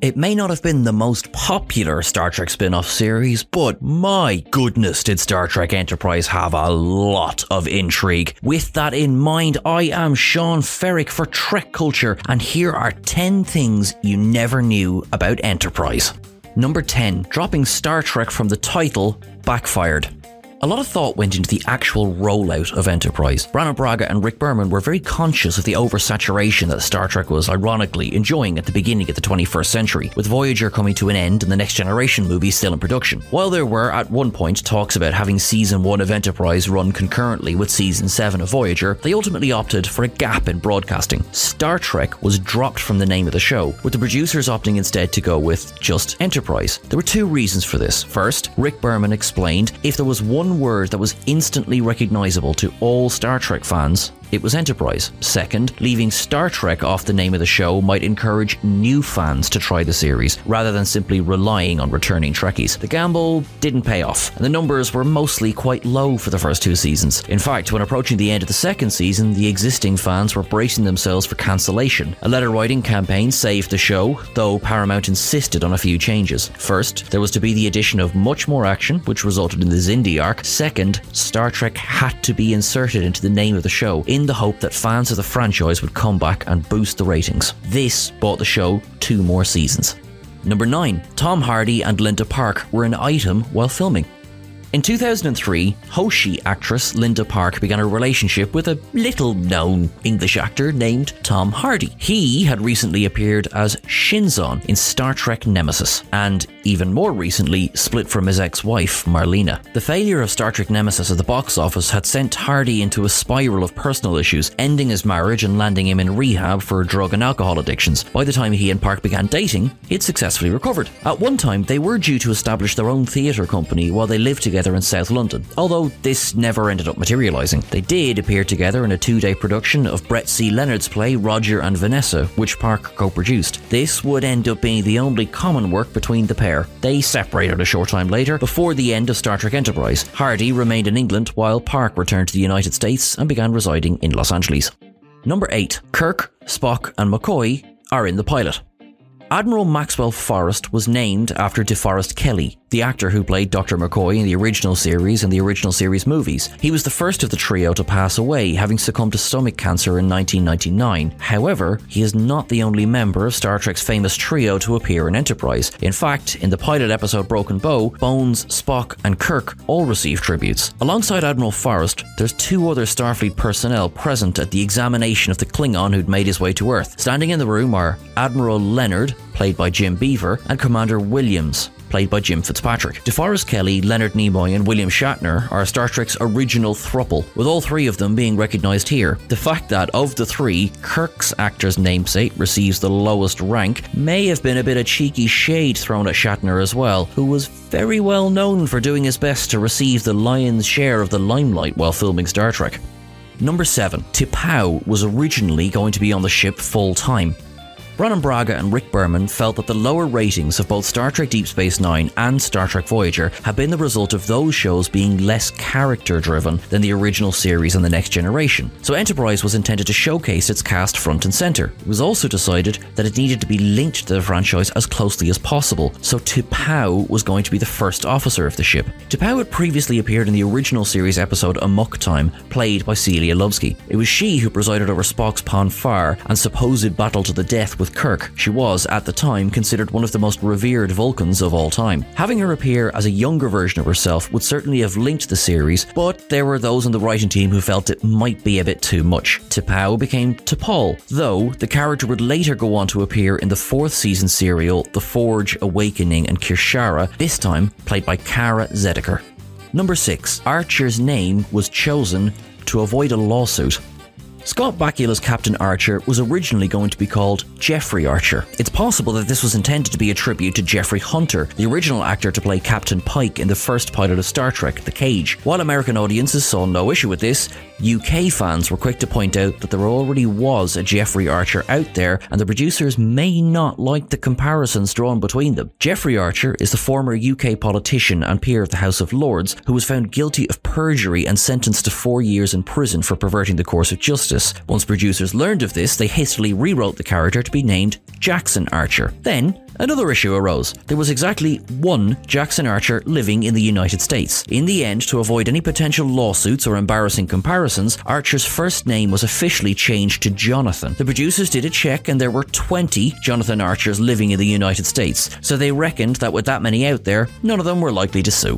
It may not have been the most popular Star Trek spin off series, but my goodness, did Star Trek Enterprise have a lot of intrigue. With that in mind, I am Sean Ferrick for Trek Culture, and here are 10 things you never knew about Enterprise. Number 10, dropping Star Trek from the title backfired. A lot of thought went into the actual rollout of Enterprise. Brannon Braga and Rick Berman were very conscious of the oversaturation that Star Trek was ironically enjoying at the beginning of the 21st century, with Voyager coming to an end and the Next Generation movie still in production. While there were at one point talks about having season 1 of Enterprise run concurrently with season 7 of Voyager, they ultimately opted for a gap in broadcasting. Star Trek was dropped from the name of the show, with the producers opting instead to go with just Enterprise. There were two reasons for this. First, Rick Berman explained if there was one word that was instantly recognizable to all Star Trek fans, it was Enterprise. Second, leaving Star Trek off the name of the show might encourage new fans to try the series, rather than simply relying on returning Trekkies. The gamble didn't pay off, and the numbers were mostly quite low for the first two seasons. In fact, when approaching the end of the second season, the existing fans were bracing themselves for cancellation. A letter writing campaign saved the show, though Paramount insisted on a few changes. First, there was to be the addition of much more action, which resulted in the Xindi arc. Second, Star Trek had to be inserted into the name of the show in the hope that fans of the franchise would come back and boost the ratings. This bought the show two more seasons. Number 9. Tom Hardy and Linda Park were an item while filming. In 2003, Hoshi actress Linda Park began a relationship with a little known English actor named Tom Hardy. He had recently appeared as Shinzon in Star Trek Nemesis, and even more recently split from his ex wife, Marlena. The failure of Star Trek Nemesis at the box office had sent Hardy into a spiral of personal issues, ending his marriage and landing him in rehab for drug and alcohol addictions. By the time he and Park began dating, he'd successfully recovered. At one time, they were due to establish their own theatre company while they lived together in South London, although this never ended up materialising. They did appear together in a two day production of Brett C. Leonard's play Roger and Vanessa, which Park co produced. This would end up being the only common work between the pair. They separated a short time later, before the end of Star Trek Enterprise. Hardy remained in England while Park returned to the United States and began residing in Los Angeles. Number 8. Kirk, Spock, and McCoy are in the pilot. Admiral Maxwell Forrest was named after DeForest Kelley, the actor who played Dr. McCoy in the original series and the original series movies. He was the first of the trio to pass away, having succumbed to stomach cancer in 1999. However, he is not the only member of Star Trek's famous trio to appear in Enterprise. In fact, in the pilot episode Broken Bow, Bones, Spock, and Kirk all receive tributes. Alongside Admiral Forrest, there's two other Starfleet personnel present at the examination of the Klingon who'd made his way to Earth. Standing in the room are Admiral Leonard, played by Jim Beaver, and Commander Williams, played by Jim Fitzpatrick. DeForest Kelley, Leonard Nimoy, and William Shatner are Star Trek's original thruple, with all three of them being recognised here. The fact that, of the three, Kirk's actor's namesake receives the lowest rank may have been a bit of cheeky shade thrown at Shatner as well, who was very well known for doing his best to receive the lion's share of the limelight while filming Star Trek. Number 7. T'Pau was originally going to be on the ship full time. Brannon Braga and Rick Berman felt that the lower ratings of both Star Trek Deep Space Nine and Star Trek Voyager had been the result of those shows being less character driven than the original series and the next generation. So Enterprise was intended to showcase its cast front and center. It was also decided that it needed to be linked to the franchise as closely as possible, so T'Pau was going to be the first officer of the ship. T'Pau had previously appeared in the original series episode Amok Time, played by Celia Lovsky. It was she who presided over Spock's Pon farr and supposed battle to the death with with Kirk, she was, at the time, considered one of the most revered Vulcans of all time. Having her appear as a younger version of herself would certainly have linked the series, but there were those on the writing team who felt it might be a bit too much. T'Pau became T'Pol, though the character would later go on to appear in the fourth season serial The Forge, Awakening, and Kir'Shara, this time played by Kara Zediker. Number 6. Archer's name was chosen to avoid a lawsuit. Scott Bakula's Captain Archer was originally going to be called Jeffrey Archer. It's possible that this was intended to be a tribute to Jeffrey Hunter, the original actor to play Captain Pike in the first pilot of Star Trek, The Cage. While American audiences saw no issue with this, UK fans were quick to point out that there already was a Jeffrey Archer out there, and the producers may not like the comparisons drawn between them. Jeffrey Archer is the former UK politician and peer of the House of Lords who was found guilty of perjury and sentenced to four years in prison for perverting the course of justice. Once producers learned of this, they hastily rewrote the character to be named Jackson Archer. Then, Another issue arose. There was exactly one Jackson Archer living in the United States. In the end, to avoid any potential lawsuits or embarrassing comparisons, Archer's first name was officially changed to Jonathan. The producers did a check and there were 20 Jonathan Archers living in the United States, so they reckoned that with that many out there, none of them were likely to sue.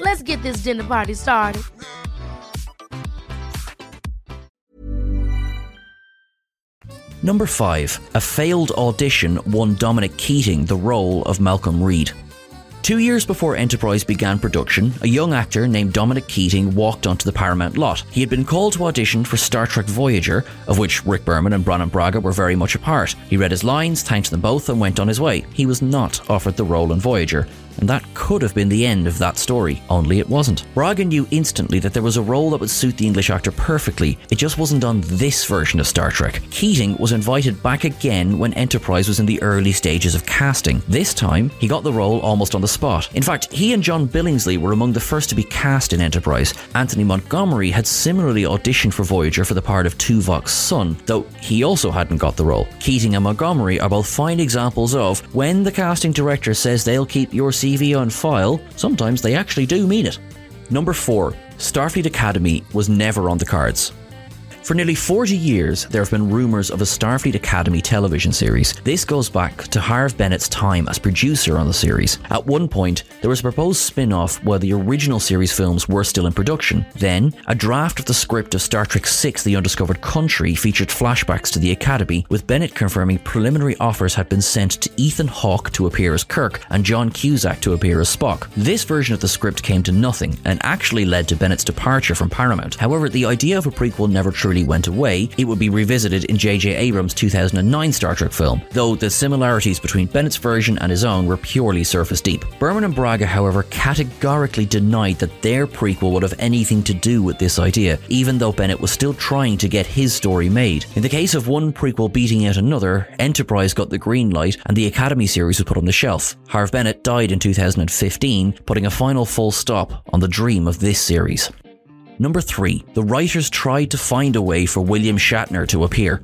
Let's get this dinner party started. Number 5. A failed audition won Dominic Keating the role of Malcolm Reed. Two years before Enterprise began production, a young actor named Dominic Keating walked onto the Paramount lot. He had been called to audition for Star Trek Voyager, of which Rick Berman and Brannon Braga were very much a part. He read his lines, thanked them both, and went on his way. He was not offered the role in Voyager and that could have been the end of that story, only it wasn't. Braga knew instantly that there was a role that would suit the English actor perfectly, it just wasn't on this version of Star Trek. Keating was invited back again when Enterprise was in the early stages of casting. This time, he got the role almost on the spot. In fact, he and John Billingsley were among the first to be cast in Enterprise. Anthony Montgomery had similarly auditioned for Voyager for the part of Tuvok's son, though he also hadn't got the role. Keating and Montgomery are both fine examples of when the casting director says they'll keep your CV on file, sometimes they actually do mean it. Number 4. Starfleet Academy was never on the cards. For nearly 40 years, there have been rumours of a Starfleet Academy television series. This goes back to Harve Bennett's time as producer on the series. At one point, there was a proposed spin off while the original series films were still in production. Then, a draft of the script of Star Trek VI The Undiscovered Country featured flashbacks to the Academy, with Bennett confirming preliminary offers had been sent to Ethan Hawke to appear as Kirk and John Cusack to appear as Spock. This version of the script came to nothing and actually led to Bennett's departure from Paramount. However, the idea of a prequel never truly prematurely went away, it would be revisited in J.J. Abrams' 2009 Star Trek film, though the similarities between Bennett's version and his own were purely surface deep. Berman and Braga, however, categorically denied that their prequel would have anything to do with this idea, even though Bennett was still trying to get his story made. In the case of one prequel beating out another, Enterprise got the green light and the Academy series was put on the shelf. Harve Bennett died in 2015, putting a final full stop on the dream of this series. Number 3. The writers tried to find a way for William Shatner to appear.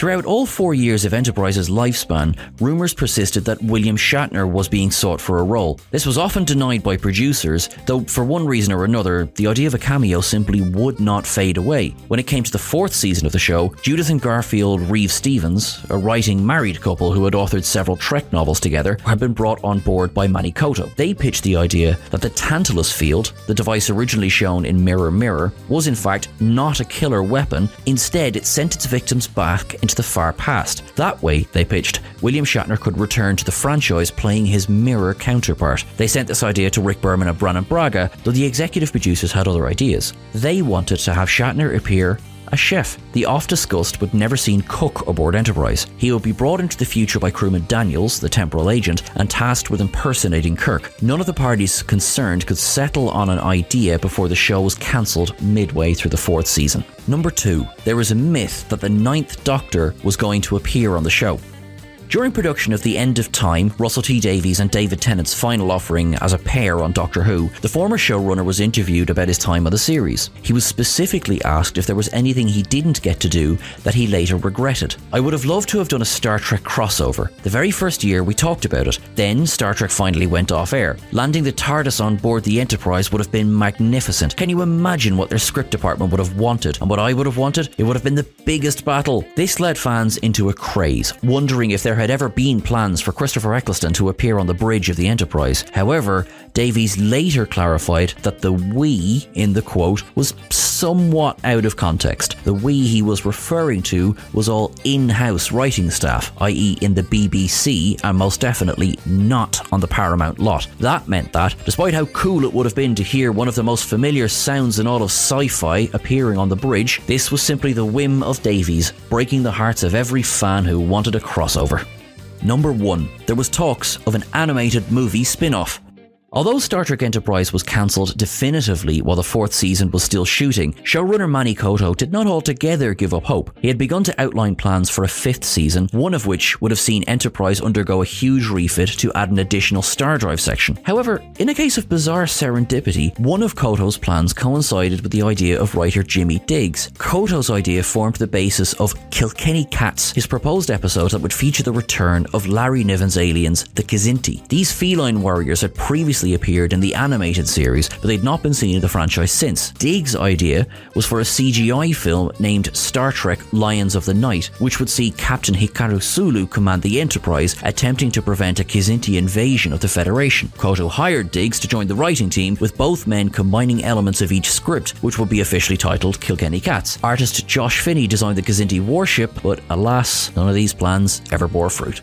Throughout all four years of Enterprise's lifespan, rumours persisted that William Shatner was being sought for a role. This was often denied by producers, though for one reason or another, the idea of a cameo simply would not fade away. When it came to the fourth season of the show, Judith and Garfield Reeves-Stevens, a writing married couple who had authored several Trek novels together, had been brought on board by Manny Coto. They pitched the idea that the Tantalus field, the device originally shown in Mirror Mirror, was in fact not a killer weapon, instead, it sent its victims back into the far past. That way, they pitched, William Shatner could return to the franchise playing his mirror counterpart. They sent this idea to Rick Berman and Brannon Braga, though the executive producers had other ideas. They wanted to have Shatner appear a chef, the oft discussed but never seen cook aboard Enterprise. He would be brought into the future by crewman Daniels, the temporal agent, and tasked with impersonating Kirk. None of the parties concerned could settle on an idea before the show was cancelled midway through the fourth season. Number two, there is a myth that the Ninth Doctor was going to appear on the show. During production of The End of Time, Russell T Davies and David Tennant's final offering as a pair on Doctor Who, the former showrunner was interviewed about his time on the series. He was specifically asked if there was anything he didn't get to do that he later regretted. I would have loved to have done a Star Trek crossover. The very first year we talked about it. Then Star Trek finally went off air. Landing the TARDIS on board the Enterprise would have been magnificent. Can you imagine what their script department would have wanted? And what I would have wanted? It would have been the biggest battle. This led fans into a craze, wondering if there had ever been plans for Christopher Eccleston to appear on the bridge of the Enterprise. However, Davies later clarified that the we in the quote was somewhat out of context. The we he was referring to was all in house writing staff, i.e., in the BBC, and most definitely not on the Paramount lot. That meant that, despite how cool it would have been to hear one of the most familiar sounds in all of sci fi appearing on the bridge, this was simply the whim of Davies, breaking the hearts of every fan who wanted a crossover. Number 1. There was talks of an animated movie spin off. Although Star Trek Enterprise was cancelled definitively while the fourth season was still shooting, showrunner Manny Coto did not altogether give up hope. He had begun to outline plans for a fifth season, one of which would have seen Enterprise undergo a huge refit to add an additional star drive section. However, in a case of bizarre serendipity, one of Coto's plans coincided with the idea of writer Jimmy Diggs. Coto's idea formed the basis of Kilkenny Cats, his proposed episode that would feature the return of Larry Niven's aliens, the Kzinti. These feline warriors had previously appeared in the animated series, but they'd not been seen in the franchise since. Diggs' idea was for a CGI film named Star Trek Lions of the Night, which would see Captain Hikaru Sulu command the Enterprise, attempting to prevent a Kzinti invasion of the Federation. Coto hired Diggs to join the writing team, with both men combining elements of each script, which would be officially titled Kilkenny Cats. Artist Josh Finney designed the Kzinti warship, but alas, none of these plans ever bore fruit.